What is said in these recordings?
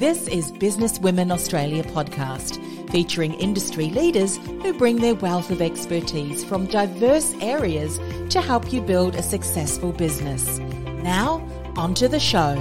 This is Business Women Australia podcast, featuring industry leaders who bring their wealth of expertise from diverse areas to help you build a successful business. Now, onto the show.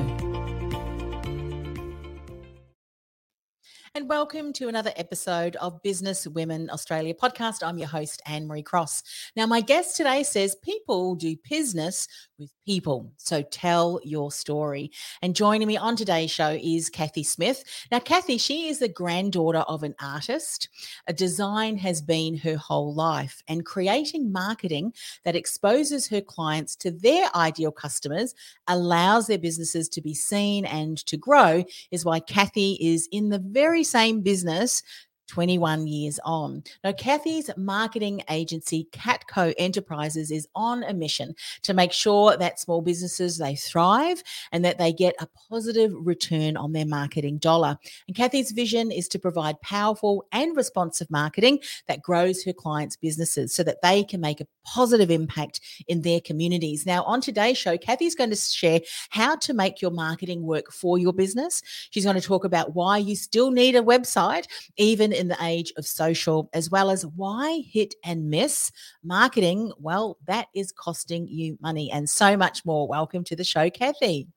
and welcome to another episode of Business Women Australia podcast. I'm your host, Anne Marie Cross. Now, my guest today says people do business with people. So tell your story. And joining me on today's show is Kathy Smith. Now, Kathy, she is the granddaughter of an artist. A design has been her whole life, and creating marketing that exposes her clients to their ideal customers allows their businesses to be seen and to grow, is why Kathy is in the very same business 21 years on. Now, Kathy's marketing agency, Catco Enterprises, is on a mission to make sure that small businesses they thrive and that they get a positive return on their marketing dollar. And Kathy's vision is to provide powerful and responsive marketing that grows her clients' businesses so that they can make a positive impact in their communities. Now, on today's show, Kathy's going to share how to make your marketing work for your business. She's going to talk about why you still need a website, even in the age of social, as well as why hit and miss marketing. Well, that is costing you money and so much more. Welcome to the show, Kathy.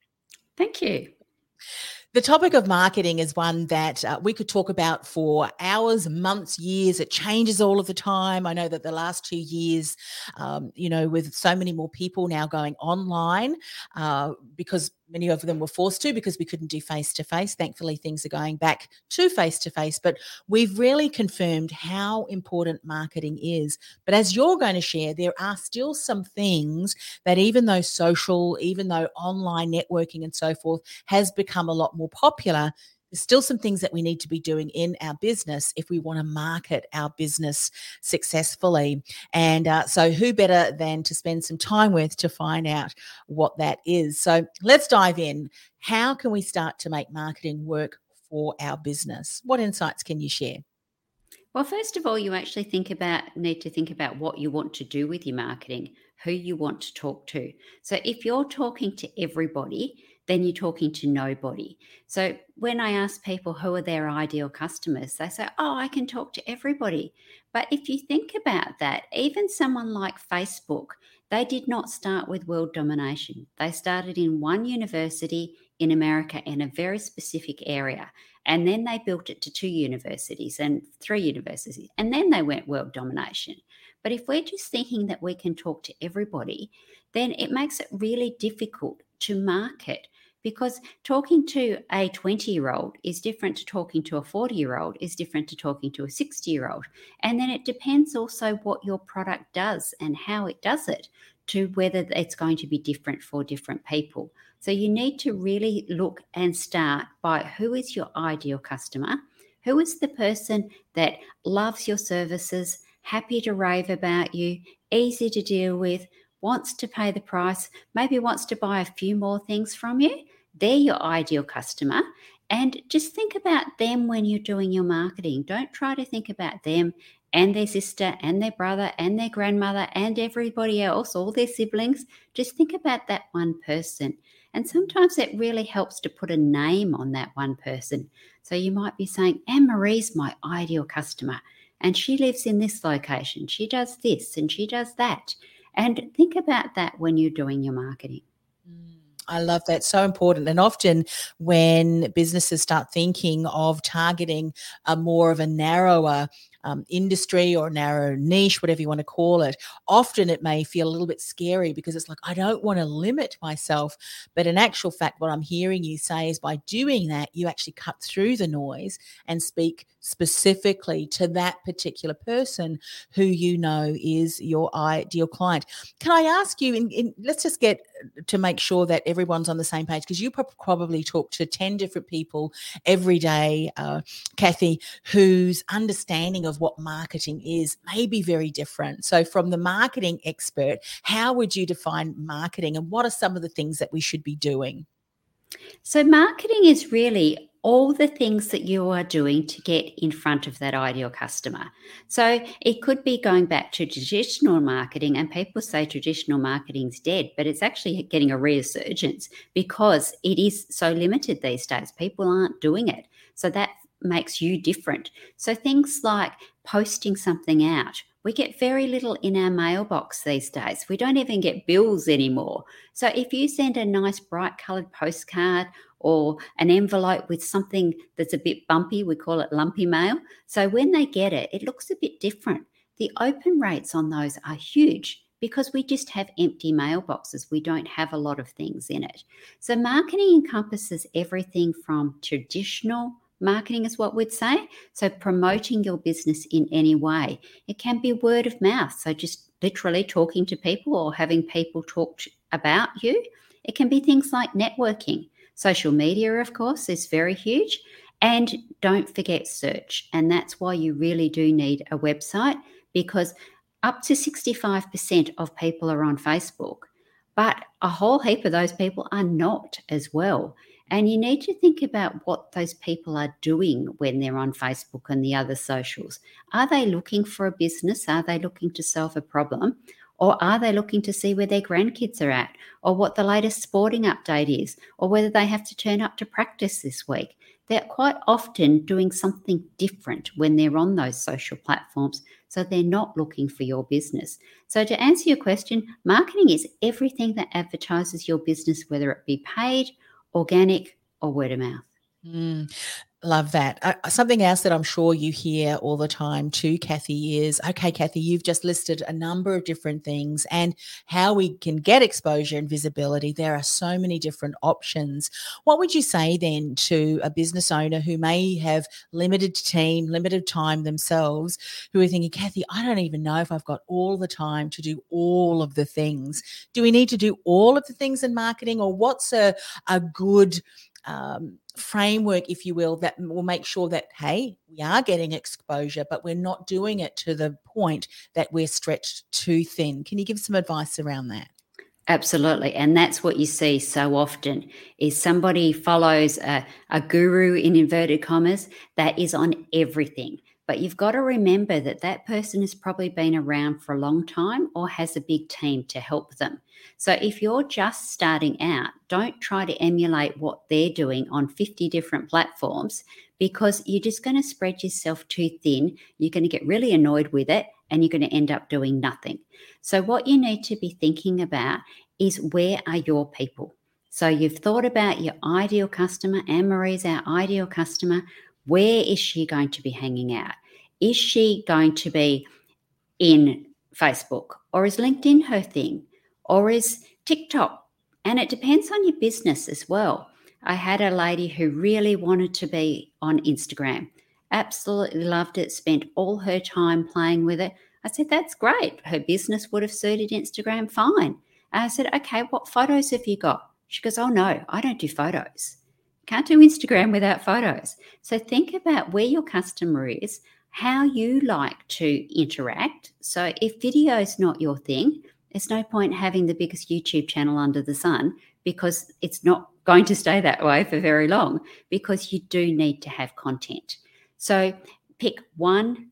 Thank you. The topic of marketing is one that uh, we could talk about for hours, months, years. It changes all of the time. I know that the last two years, um, you know, with so many more people now going online uh, because many of them were forced to because we couldn't do face to face. Thankfully, things are going back to face to face, but we've really confirmed how important marketing is. But as you're going to share, there are still some things that, even though social, even though online networking and so forth has become a lot more popular, there's still some things that we need to be doing in our business if we want to market our business successfully. And uh, so, who better than to spend some time with to find out what that is? So, let's dive in. How can we start to make marketing work for our business? What insights can you share? Well, first of all, you actually think about need to think about what you want to do with your marketing, who you want to talk to. So if you're talking to everybody, then you're talking to nobody. So when I ask people who are their ideal customers, they say, Oh, I can talk to everybody. But if you think about that, even someone like Facebook, they did not start with world domination. They started in one university in America in a very specific area. And then they built it to two universities and three universities. And then they went world domination. But if we're just thinking that we can talk to everybody, then it makes it really difficult to market because talking to a 20 year old is different to talking to a 40 year old is different to talking to a 60 year old and then it depends also what your product does and how it does it to whether it's going to be different for different people. So you need to really look and start by who is your ideal customer? Who is the person that loves your services happy to rave about you easy to deal with wants to pay the price, maybe wants to buy a few more things from you, they're your ideal customer. And just think about them when you're doing your marketing. Don't try to think about them and their sister and their brother and their grandmother and everybody else, all their siblings. Just think about that one person. And sometimes it really helps to put a name on that one person. So you might be saying, Anne Marie's my ideal customer, and she lives in this location. She does this and she does that. And think about that when you're doing your marketing. I love that. So important. And often when businesses start thinking of targeting a more of a narrower um, industry or narrow niche, whatever you want to call it, often it may feel a little bit scary because it's like, I don't want to limit myself. But in actual fact, what I'm hearing you say is by doing that, you actually cut through the noise and speak specifically to that particular person who you know is your ideal client. Can I ask you, in, in, let's just get to make sure that everyone's on the same page, because you probably talk to 10 different people every day, uh, Kathy, whose understanding of what marketing is may be very different. So, from the marketing expert, how would you define marketing and what are some of the things that we should be doing? So, marketing is really all the things that you are doing to get in front of that ideal customer. So, it could be going back to traditional marketing, and people say traditional marketing's dead, but it's actually getting a resurgence because it is so limited these days. People aren't doing it. So, that makes you different. So, things like posting something out we get very little in our mailbox these days. We don't even get bills anymore. So if you send a nice bright coloured postcard or an envelope with something that's a bit bumpy, we call it lumpy mail. So when they get it, it looks a bit different. The open rates on those are huge because we just have empty mailboxes. We don't have a lot of things in it. So marketing encompasses everything from traditional marketing is what we'd say. So, promoting your business in any way. It can be word of mouth. So, just literally talking to people or having people talk about you. It can be things like networking. Social media, of course, is very huge. And don't forget search. And that's why you really do need a website because up to 65% of people are on Facebook, but a whole heap of those people are not as well. And you need to think about what those people are doing when they're on Facebook and the other socials. Are they looking for a business? Are they looking to solve a problem? Or are they looking to see where their grandkids are at, or what the latest sporting update is, or whether they have to turn up to practice this week? They're quite often doing something different when they're on those social platforms. So they're not looking for your business. So, to answer your question, marketing is everything that advertises your business, whether it be paid organic or word of mouth. Mm. Love that. Uh, something else that I'm sure you hear all the time too, Kathy, is okay, Kathy, you've just listed a number of different things and how we can get exposure and visibility. There are so many different options. What would you say then to a business owner who may have limited team, limited time themselves, who are thinking, Kathy, I don't even know if I've got all the time to do all of the things. Do we need to do all of the things in marketing or what's a, a good um, framework, if you will, that will make sure that, hey, we are getting exposure, but we're not doing it to the point that we're stretched too thin. Can you give some advice around that? Absolutely. And that's what you see so often is somebody follows a, a guru in inverted commas that is on everything. But you've got to remember that that person has probably been around for a long time or has a big team to help them. So if you're just starting out, don't try to emulate what they're doing on 50 different platforms because you're just going to spread yourself too thin. You're going to get really annoyed with it and you're going to end up doing nothing. So, what you need to be thinking about is where are your people? So, you've thought about your ideal customer. Anne Marie's our ideal customer. Where is she going to be hanging out? Is she going to be in Facebook or is LinkedIn her thing or is TikTok? And it depends on your business as well. I had a lady who really wanted to be on Instagram, absolutely loved it, spent all her time playing with it. I said, That's great. Her business would have suited Instagram fine. And I said, Okay, what photos have you got? She goes, Oh, no, I don't do photos. Can't do Instagram without photos. So think about where your customer is, how you like to interact. So if video is not your thing, it's no point having the biggest YouTube channel under the sun because it's not going to stay that way for very long because you do need to have content. So pick one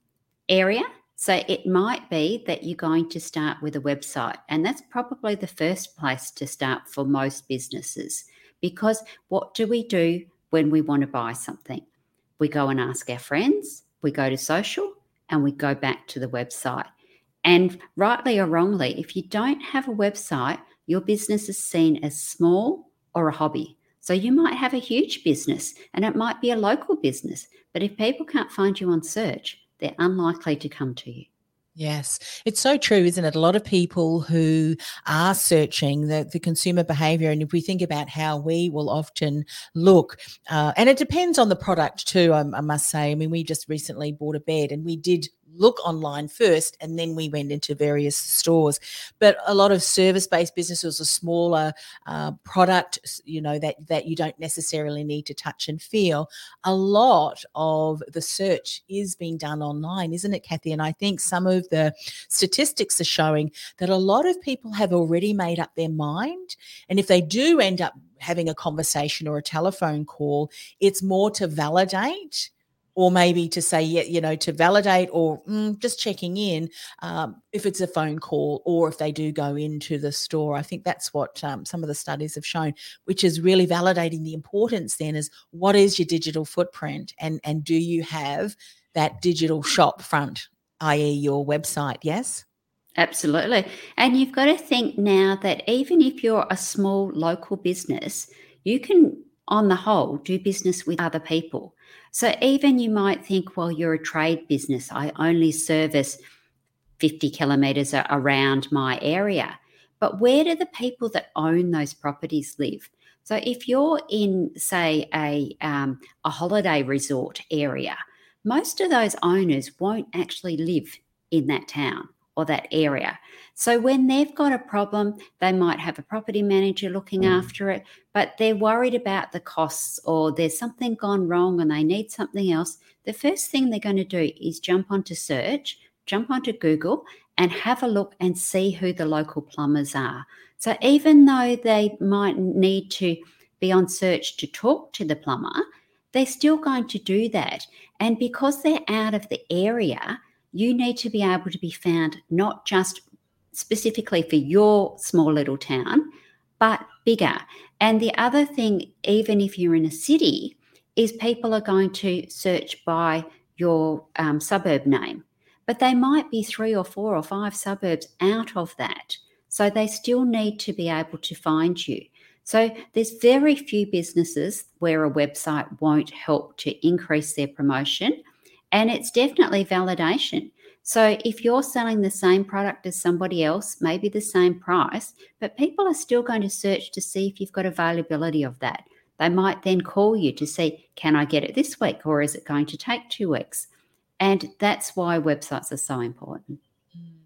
area. So it might be that you're going to start with a website, and that's probably the first place to start for most businesses. Because what do we do when we want to buy something? We go and ask our friends, we go to social, and we go back to the website. And rightly or wrongly, if you don't have a website, your business is seen as small or a hobby. So you might have a huge business and it might be a local business, but if people can't find you on search, they're unlikely to come to you. Yes, it's so true, isn't it? A lot of people who are searching the, the consumer behavior, and if we think about how we will often look, uh, and it depends on the product too, I, I must say. I mean, we just recently bought a bed and we did look online first and then we went into various stores. But a lot of service-based businesses are smaller uh, product you know that that you don't necessarily need to touch and feel a lot of the search is being done online isn't it kathy and i think some of the statistics are showing that a lot of people have already made up their mind and if they do end up having a conversation or a telephone call it's more to validate or maybe to say, yeah, you know, to validate or mm, just checking in um, if it's a phone call or if they do go into the store. I think that's what um, some of the studies have shown, which is really validating the importance then is what is your digital footprint and and do you have that digital shop front, i.e., your website? Yes. Absolutely. And you've got to think now that even if you're a small local business, you can, on the whole, do business with other people. So even you might think, well, you're a trade business, I only service 50 kilometres around my area. But where do the people that own those properties live? So if you're in, say, a, um, a holiday resort area, most of those owners won't actually live in that town or that area. So when they've got a problem, they might have a property manager looking mm. after it, but they're worried about the costs or there's something gone wrong and they need something else. The first thing they're going to do is jump onto search, jump onto Google and have a look and see who the local plumbers are. So even though they might need to be on search to talk to the plumber, they're still going to do that. And because they're out of the area, you need to be able to be found not just specifically for your small little town, but bigger. And the other thing, even if you're in a city, is people are going to search by your um, suburb name, but they might be three or four or five suburbs out of that. So they still need to be able to find you. So there's very few businesses where a website won't help to increase their promotion. And it's definitely validation. So if you're selling the same product as somebody else, maybe the same price, but people are still going to search to see if you've got availability of that. They might then call you to see, can I get it this week or is it going to take two weeks? And that's why websites are so important. Mm.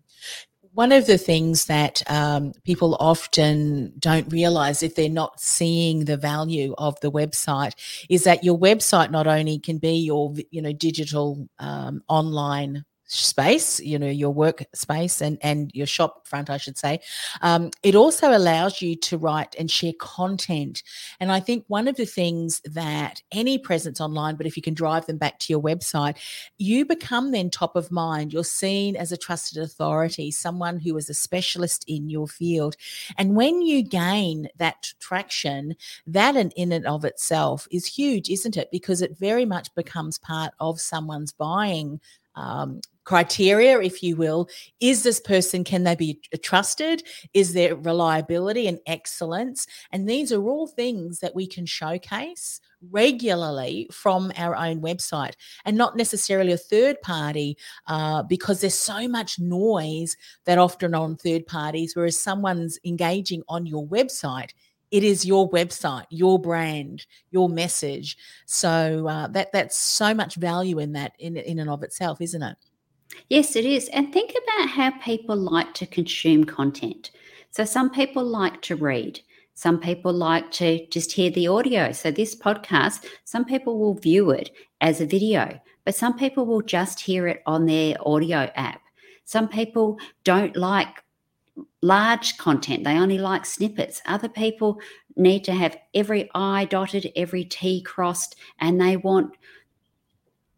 One of the things that um, people often don't realize if they're not seeing the value of the website is that your website not only can be your you know digital um, online space, you know, your work space and, and your shop front, I should say. Um, it also allows you to write and share content. And I think one of the things that any presence online, but if you can drive them back to your website, you become then top of mind. You're seen as a trusted authority, someone who is a specialist in your field. And when you gain that traction, that in, in and of itself is huge, isn't it? Because it very much becomes part of someone's buying um, criteria, if you will. Is this person, can they be trusted? Is there reliability and excellence? And these are all things that we can showcase regularly from our own website and not necessarily a third party uh, because there's so much noise that often on third parties, whereas someone's engaging on your website it is your website, your brand, your message. So uh, that that's so much value in that in in and of itself, isn't it? Yes, it is. And think about how people like to consume content. So some people like to read. Some people like to just hear the audio. So this podcast, some people will view it as a video, but some people will just hear it on their audio app. Some people don't like large content. They only like snippets. Other people need to have every I dotted, every T crossed, and they want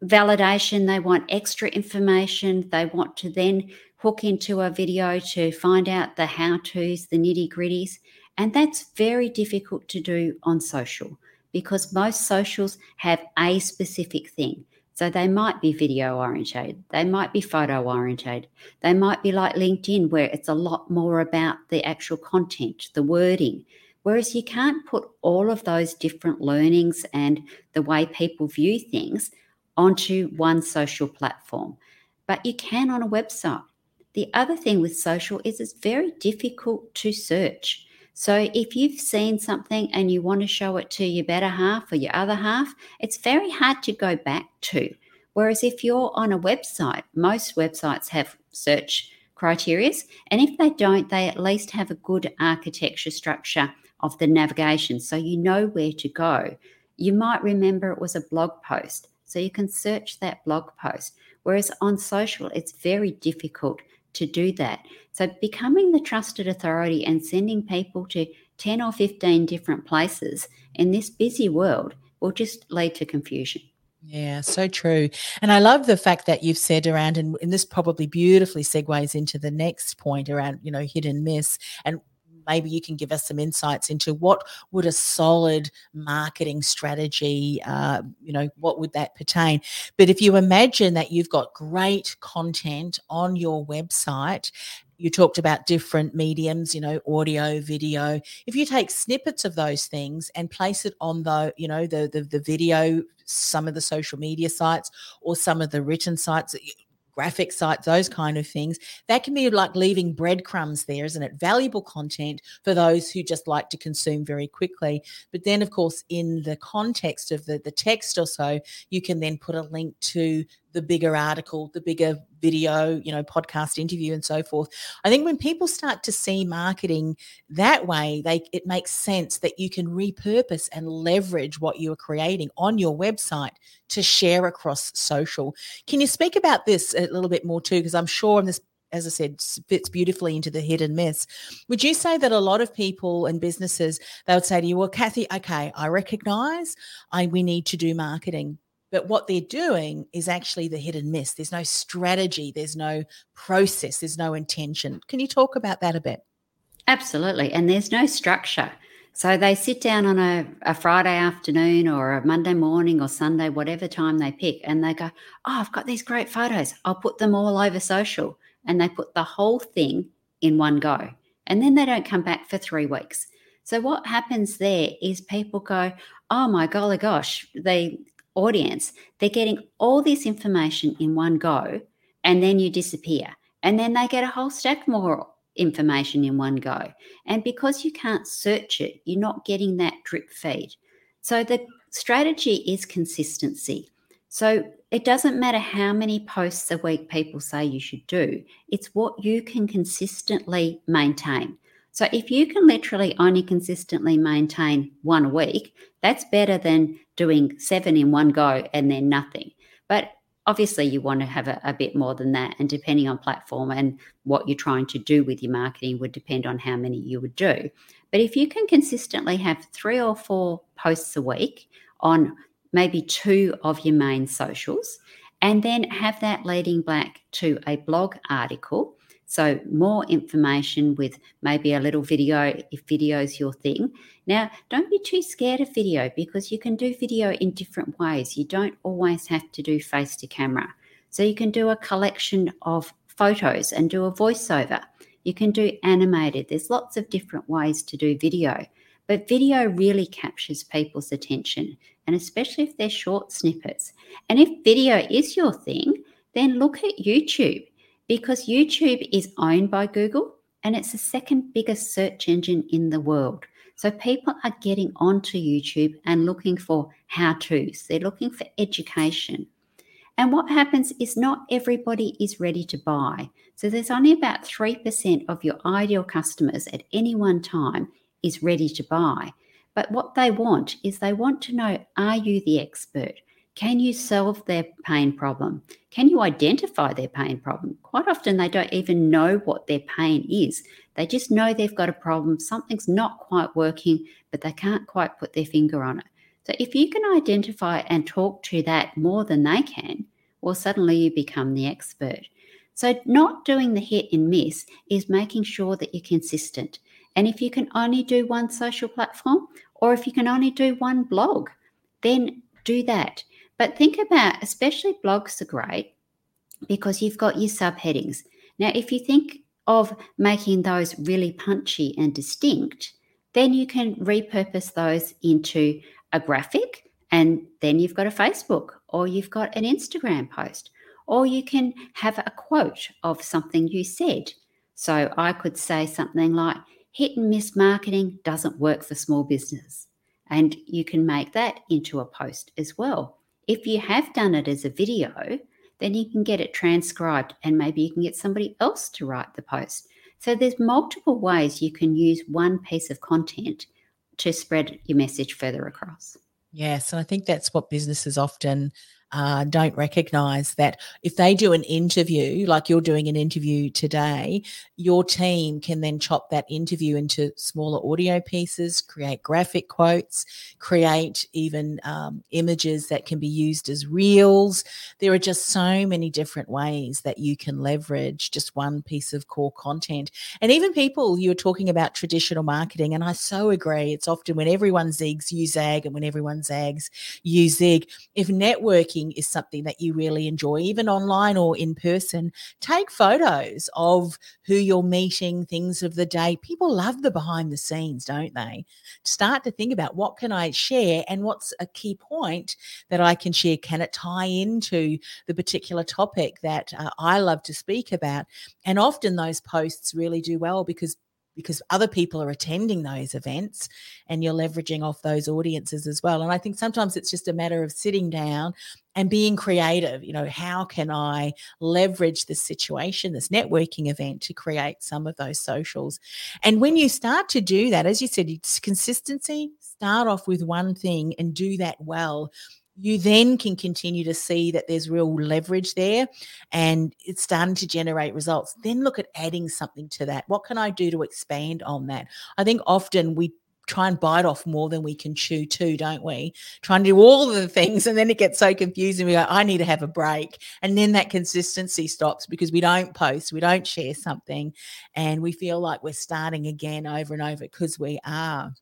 validation. They want extra information. They want to then hook into a video to find out the how to's, the nitty gritties. And that's very difficult to do on social because most socials have a specific thing. So they might be video oriented, they might be photo oriented, they might be like LinkedIn, where it's a lot more about the actual content, the wording. Whereas you can't put all of those different learnings and the way people view things onto one social platform, but you can on a website. the other thing with social is it's very difficult to search. So if you've seen something and you want to show it to your better half or your other half, it's very hard to go back to. Whereas if you're on a website, most websites have search criterias, and if they don't, they at least have a good architecture structure of the navigation so you know where to go. You might remember it was a blog post, so you can search that blog post. Whereas on social, it's very difficult to do that. So, becoming the trusted authority and sending people to 10 or 15 different places in this busy world will just lead to confusion. Yeah, so true. And I love the fact that you've said around, and, and this probably beautifully segues into the next point around, you know, hit and miss. And maybe you can give us some insights into what would a solid marketing strategy uh, you know what would that pertain? But if you imagine that you've got great content on your website you talked about different mediums you know audio video. If you take snippets of those things and place it on the you know the the, the video some of the social media sites or some of the written sites graphic sites, those kind of things. That can be like leaving breadcrumbs there, isn't it? Valuable content for those who just like to consume very quickly. But then, of course, in the context of the, the text or so, you can then put a link to the bigger article, the bigger video, you know, podcast interview and so forth. I think when people start to see marketing that way, they it makes sense that you can repurpose and leverage what you are creating on your website to share across social. Can you speak about this a little bit more too? Because I'm sure this as I said, fits beautifully into the hit and miss. Would you say that a lot of people and businesses they would say to you, "Well, Kathy, okay, I recognise I we need to do marketing, but what they're doing is actually the hit and miss. There's no strategy, there's no process, there's no intention. Can you talk about that a bit? Absolutely. And there's no structure. So they sit down on a, a Friday afternoon or a Monday morning or Sunday, whatever time they pick, and they go, Oh, I've got these great photos. I'll put them all over social. And they put the whole thing in one go. And then they don't come back for three weeks. So what happens there is people go, Oh my golly gosh, they audience, they're getting all this information in one go and then you disappear. And then they get a whole stack more information in one go. And because you can't search it, you're not getting that drip feed. So the strategy is consistency. So it doesn't matter how many posts a week people say you should do, it's what you can consistently maintain. So if you can literally only consistently maintain one a week, that's better than doing seven in one go and then nothing. But obviously, you want to have a, a, bit more than that. And depending on platform and what you're trying to do with your marketing would depend on how many you would do. But if you can consistently have three or four posts a week on maybe two of your main socials, and then have that leading back to a blog article so, more information with maybe a little video if video is your thing. Now, don't be too scared of video because you can do video in different ways. You don't always have to do face to camera. So, you can do a collection of photos and do a voiceover. You can do animated. There's lots of different ways to do video. But video really captures people's attention, and especially if they're short snippets. And if video is your thing, then look at YouTube because YouTube is owned by Google and it's the second biggest search engine in the world. So people are getting onto YouTube and looking for how to's, they're looking for education. And what happens is not everybody is ready to buy. So there's only about 3% of your ideal customers at any one time is ready to buy. But what they want is they want to know are you the expert? Can you solve their pain problem? Can you identify their pain problem? Quite often, they don't even know what their pain is. They just know they've got a problem, something's not quite working, but they can't quite put their finger on it. So, if you can identify and talk to that more than they can, well, suddenly you become the expert. So, not doing the hit and miss is making sure that you're consistent. And if you can only do one social platform, or if you can only do one blog, then do that. But think about, especially blogs are great because you've got your subheadings. Now, if you think of making those really punchy and distinct, then you can repurpose those into a graphic and then you've got a Facebook or you've got an Instagram post or you can have a quote of something you said. So I could say something like, hit and miss marketing doesn't work for small business. And you can make that into a post as well. If you have done it as a video, then you can get it transcribed and maybe you can get somebody else to write the post. So there's multiple ways you can use one piece of content to spread your message further across. Yes, and I think that's what businesses often uh, don't recognize that if they do an interview, like you're doing an interview today, your team can then chop that interview into smaller audio pieces, create graphic quotes, create even um, images that can be used as reels. There are just so many different ways that you can leverage just one piece of core content. And even people, you're talking about traditional marketing, and I so agree. It's often when everyone zigs, you zag, and when everyone zags, you zig. If networking is something that you really enjoy, even online or in person, take photos of who you're meeting, things of the day. People love the behind the scenes, don't they? Start to think about what can I share and what's a key point that I can share. Can it tie into the particular topic that uh, I love to speak about? And often those posts really do well because because other people are attending those events and you're leveraging off those audiences as well. And I think sometimes it's just a matter of sitting down and being creative. You know, how can I leverage this situation, this networking event to create some of those socials? And when you start to do that, as you said, it's consistency, start off with one thing and do that well you then can continue to see that there's real leverage there and it's starting to generate results. Then look at adding something to that. What can I do to expand on that? I think often we try and bite off more than we can chew too, don't we? Trying to do all the things and then it gets so confusing. We go, I need to have a break. And then that consistency stops because we don't post, we don't share something, and we feel like we're starting again over and over because we are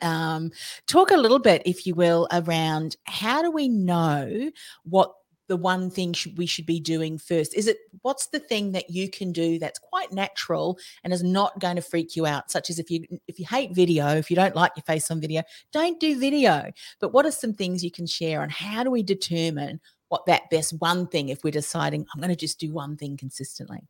um, talk a little bit, if you will, around how do we know what the one thing should, we should be doing first? Is it what's the thing that you can do that's quite natural and is not going to freak you out? Such as if you if you hate video, if you don't like your face on video, don't do video. But what are some things you can share on how do we determine what that best one thing if we're deciding I'm going to just do one thing consistently?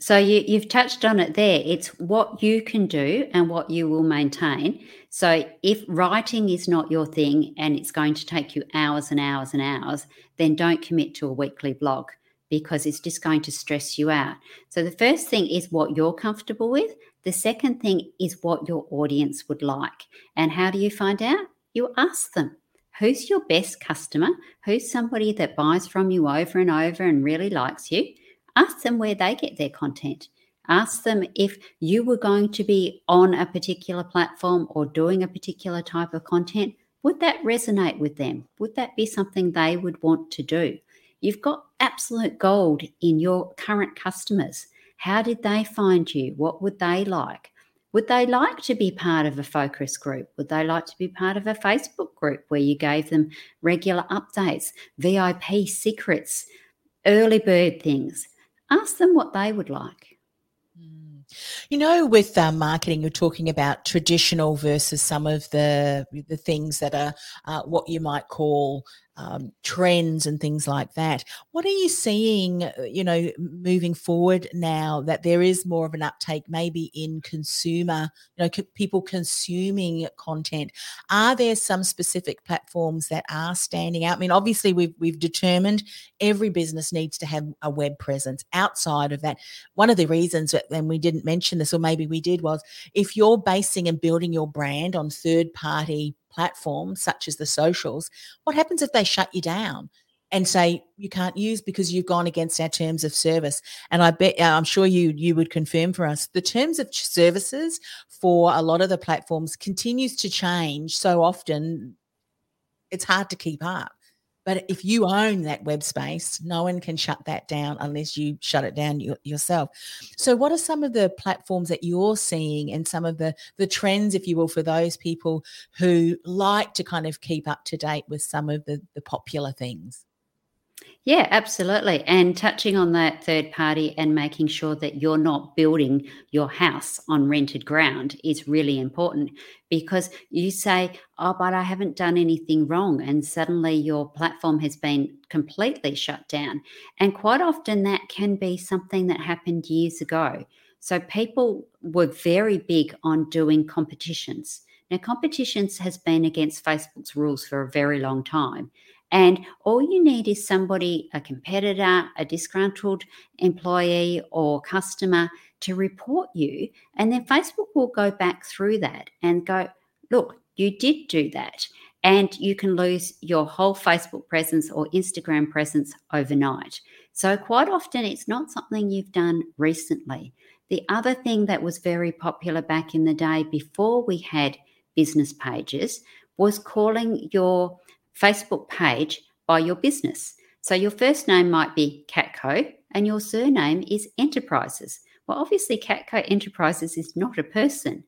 So you, you've touched on it there. It's what you can do and what you will maintain. So if writing is not your thing and it's going to take you hours and hours and hours, then don't commit to a weekly blog because it's just going to stress you out. So the first thing is what you're comfortable with. The second thing is what your audience would like. And how do you find out? You ask them. Who's your best customer? Who's somebody that buys from you over and over and really likes you? Ask them where they get their content. Ask them if you were going to be on a particular platform or doing a particular type of content, would that resonate with them? Would that be something they would want to do? You've got absolute gold in your current customers. How did they find you? What would they like? Would they like to be part of a focus group? Would they like to be part of a Facebook group where you gave them regular updates, VIP secrets, early bird things? Ask them what they would like. Hmm. You know, with uh, marketing, you're talking about traditional versus some of the the things that are uh, what you might call um, trends and things like that. What are you seeing, uh, you know, moving forward now that there is more of an uptake maybe in consumer, you know, people consuming content? Are there some specific platforms that are standing out? I mean, obviously we've we've determined every business needs to have a web presence. Outside of that, one of the reasons that and we didn't mention this, or maybe we did, was if you're basing and building your brand on third party platforms such as the socials, what happens if they shut you down? and say you can't use because you've gone against our terms of service. And I bet uh, I'm sure you you would confirm for us the terms of services for a lot of the platforms continues to change so often. It's hard to keep up. But if you own that web space, no one can shut that down unless you shut it down yourself. So, what are some of the platforms that you're seeing and some of the the trends, if you will, for those people who like to kind of keep up to date with some of the the popular things? Yeah, absolutely. And touching on that third party and making sure that you're not building your house on rented ground is really important because you say, Oh, but I haven't done anything wrong. And suddenly your platform has been completely shut down. And quite often that can be something that happened years ago. So people were very big on doing competitions. Now, competitions has been against Facebook's rules for a very long time. And all you need is somebody, a competitor, a disgruntled employee or customer to report you. And then Facebook will go back through that and go, look, you did do that. And you can lose your whole Facebook presence or Instagram presence overnight. So, quite often, it's not something you've done recently. The other thing that was very popular back in the day before we had business pages was calling your Facebook page by your business. So your first name might be Catco and your surname is Enterprises. Well, obviously, Catco Enterprises is not a person.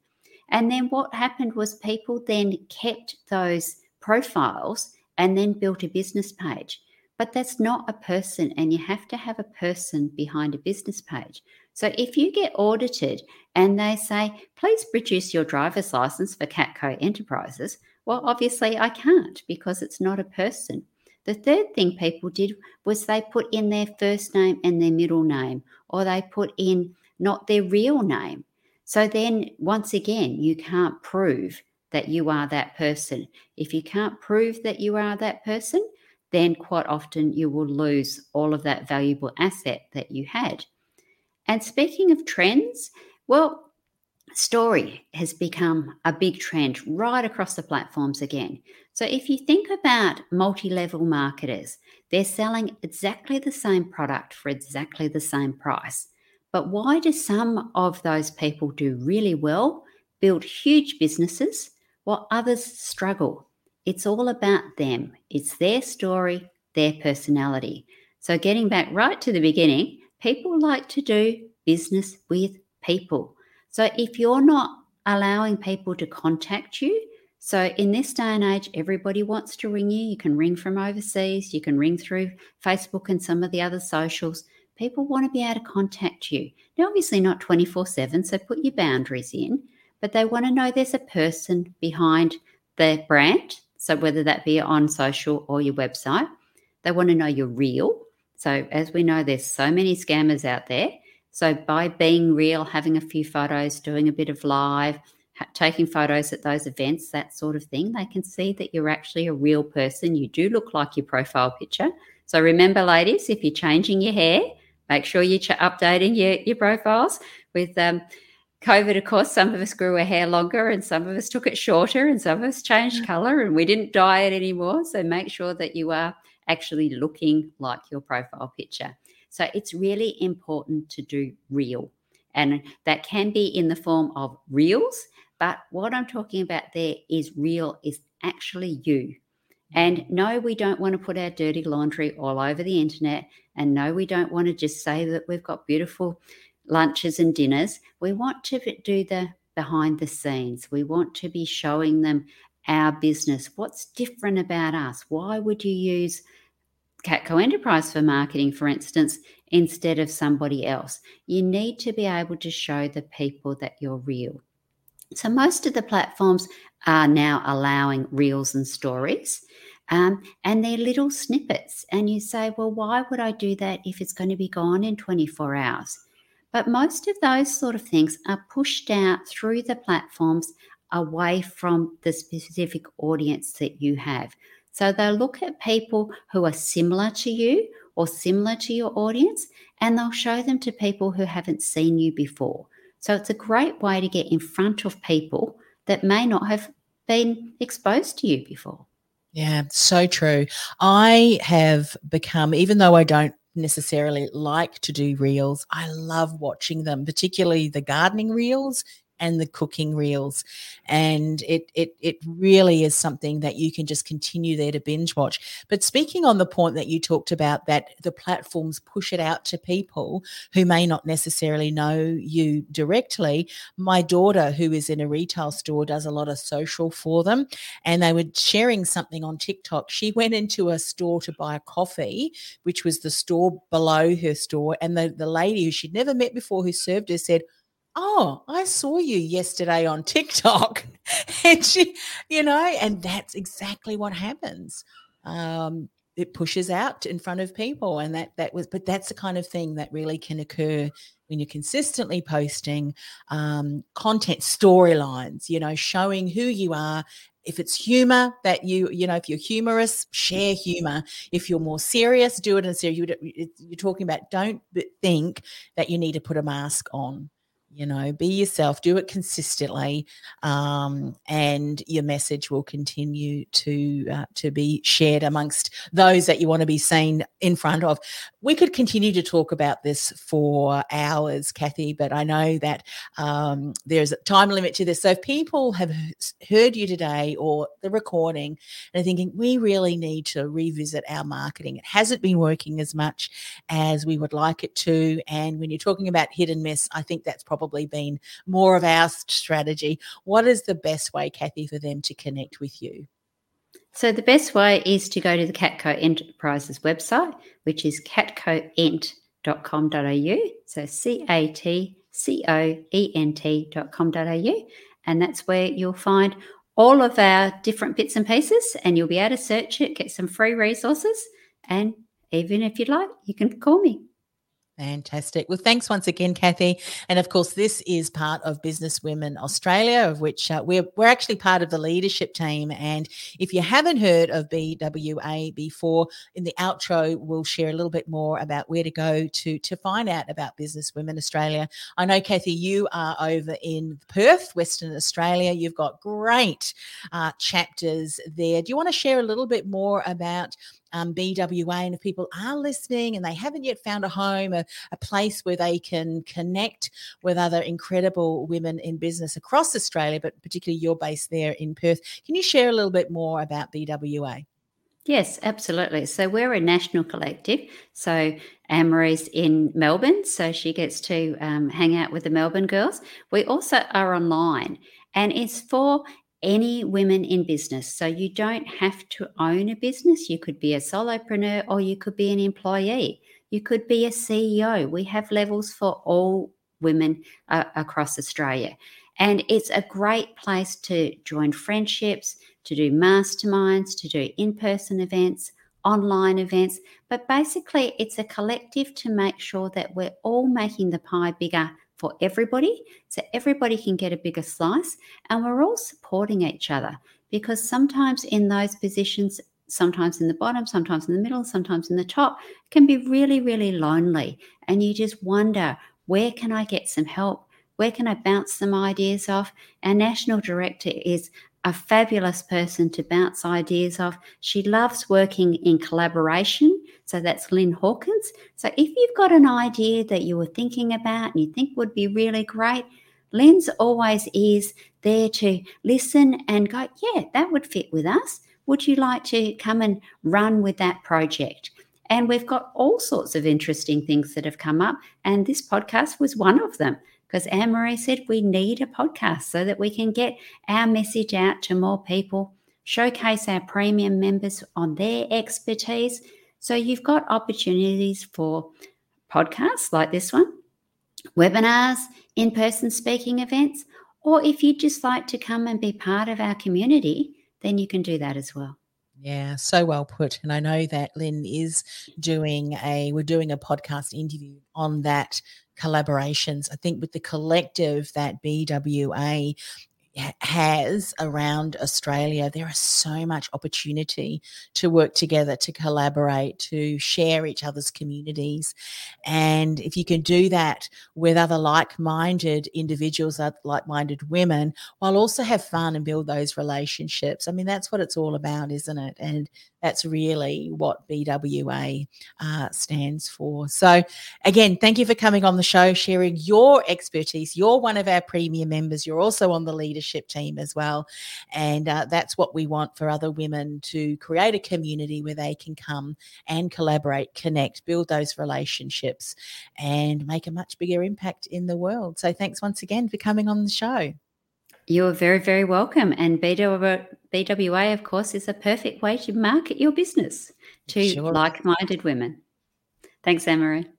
And then what happened was people then kept those profiles and then built a business page. But that's not a person, and you have to have a person behind a business page. So if you get audited and they say, please produce your driver's license for Catco Enterprises, well, obviously, I can't because it's not a person. The third thing people did was they put in their first name and their middle name, or they put in not their real name. So then, once again, you can't prove that you are that person. If you can't prove that you are that person, then quite often you will lose all of that valuable asset that you had. And speaking of trends, well, story has become a big trend right across the platforms again. So if you think about multi level marketers, they're selling exactly the same product for exactly the same price. But why do some of those people do really well, build huge businesses, while others struggle? It's all about them, it's their story, their personality. So, getting back right to the beginning, people like to do business with people. So if you're not allowing people to contact you, so in this day and age, everybody wants to ring you. You can ring from overseas, you can ring through Facebook and some of the other socials. People want to be able to contact you. Now, obviously, not 24 7, so put your boundaries in, but they want to know there's a person behind the brand. So, whether that be on social or your website, they want to know you're real. So, as we know, there's so many scammers out there. So by being real, having a few photos, doing a bit of live, ha- taking photos at those events, that sort of thing, they can see that you're actually a real person. You do look like your profile picture. So remember, ladies, if you're changing your hair, make sure you're ch- updating your, your profiles. With um, COVID, of course, some of us grew our hair longer and some of us took it shorter and some of us changed color and we didn't dye it anymore. So make sure that you are actually looking like your profile picture. So it's really important to do real. And that can be in the form of reels. But what I'm talking about there is real, is actually you. And mm-hmm. no, we don't want to put our dirty laundry all over the internet. And no, we don't want to just say that we've got beautiful lunches and dinners. We want to do the behind the scenes. We want to be showing them our business. What's different about us? Why would you use Catco Enterprise for marketing, for instance, instead of somebody else. You need to be able to show the people that you're real. So, most of the platforms are now allowing reels and stories, um, and they're little snippets. And you say, well, why would I do that if it's going to be gone in 24 hours? But most of those sort of things are pushed out through the platforms away from the specific audience that you have. So they'll look at people who are similar to you or similar to your audience, and they'll show them to people who haven't seen you before. So it's a great way to get in front of people that may not have been exposed to you before. Yeah, so true. I have become, even though I don't necessarily like to do reels, I love watching them, particularly the gardening reels and the cooking reels. And it it it really is something that you can just continue there to binge watch. But speaking on the point that you talked about that the platforms push it out to people who may not necessarily know you directly, my daughter who is in a retail store does a lot of social for them and they were sharing something on TikTok. She went into a store to buy a coffee, which was the store below her store and the the lady who she'd never met before who served her said, Oh, I saw you yesterday on TikTok. and she, you know, and that's exactly what happens. Um, it pushes out in front of people. And that that was, but that's the kind of thing that really can occur when you're consistently posting um, content storylines, you know, showing who you are if it's humor that you you know if you're humorous share humor if you're more serious do it in serious you, you're talking about don't think that you need to put a mask on you know be yourself do it consistently um, and your message will continue to uh, to be shared amongst those that you want to be seen in front of we could continue to talk about this for hours kathy but i know that um, there's a time limit to this so if people have heard you today or the recording and are thinking we really need to revisit our marketing it hasn't been working as much as we would like it to and when you're talking about hit and miss i think that's probably been more of our strategy. What is the best way, Kathy, for them to connect with you? So the best way is to go to the Catco Enterprises website, which is catcoent.com.au. So C A T C O E N T.com.au. And that's where you'll find all of our different bits and pieces, and you'll be able to search it, get some free resources. And even if you'd like, you can call me. Fantastic. Well, thanks once again, Kathy. And of course, this is part of Business Women Australia, of which uh, we're we're actually part of the leadership team. And if you haven't heard of BWA before, in the outro, we'll share a little bit more about where to go to to find out about Business Women Australia. I know, Kathy, you are over in Perth, Western Australia. You've got great uh, chapters there. Do you want to share a little bit more about? Um, BWA. And if people are listening and they haven't yet found a home, a, a place where they can connect with other incredible women in business across Australia, but particularly you're based there in Perth, can you share a little bit more about BWA? Yes, absolutely. So we're a national collective. So Anne-Marie's in Melbourne, so she gets to um, hang out with the Melbourne girls. We also are online, and it's for any women in business. So you don't have to own a business. You could be a solopreneur or you could be an employee. You could be a CEO. We have levels for all women uh, across Australia. And it's a great place to join friendships, to do masterminds, to do in person events, online events. But basically, it's a collective to make sure that we're all making the pie bigger for everybody so everybody can get a bigger slice and we're all supporting each other because sometimes in those positions sometimes in the bottom sometimes in the middle sometimes in the top can be really really lonely and you just wonder where can i get some help where can i bounce some ideas off our national director is a fabulous person to bounce ideas off. She loves working in collaboration. So that's Lynn Hawkins. So if you've got an idea that you were thinking about and you think would be really great, Lynn's always is there to listen and go, yeah, that would fit with us. Would you like to come and run with that project? And we've got all sorts of interesting things that have come up. And this podcast was one of them because Anne Marie said we need a podcast so that we can get our message out to more people, showcase our premium members on their expertise. So you've got opportunities for podcasts like this one, webinars, in person speaking events, or if you'd just like to come and be part of our community, then you can do that as well. Yeah, so well put. And I know that Lynn is doing a, we're doing a podcast interview on that collaborations. I think with the collective that BWA has around Australia, there is so much opportunity to work together, to collaborate, to share each other's communities. And if you can do that with other like minded individuals, like minded women, while also have fun and build those relationships, I mean, that's what it's all about, isn't it? And that's really what BWA uh, stands for. So, again, thank you for coming on the show, sharing your expertise. You're one of our premium members. You're also on the leadership team as well. And uh, that's what we want for other women to create a community where they can come and collaborate, connect, build those relationships, and make a much bigger impact in the world. So, thanks once again for coming on the show. You're very, very welcome. And BWA, of course, is a perfect way to market your business to sure. like minded women. Thanks, Anne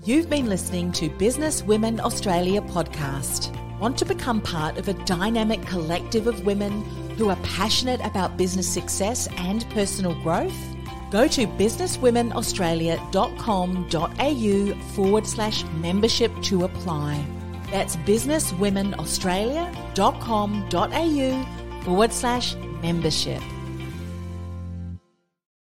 You've been listening to Business Women Australia podcast. Want to become part of a dynamic collective of women who are passionate about business success and personal growth? Go to businesswomenaustralia.com.au forward slash membership to apply. That's businesswomenaustralia.com.au forward slash membership.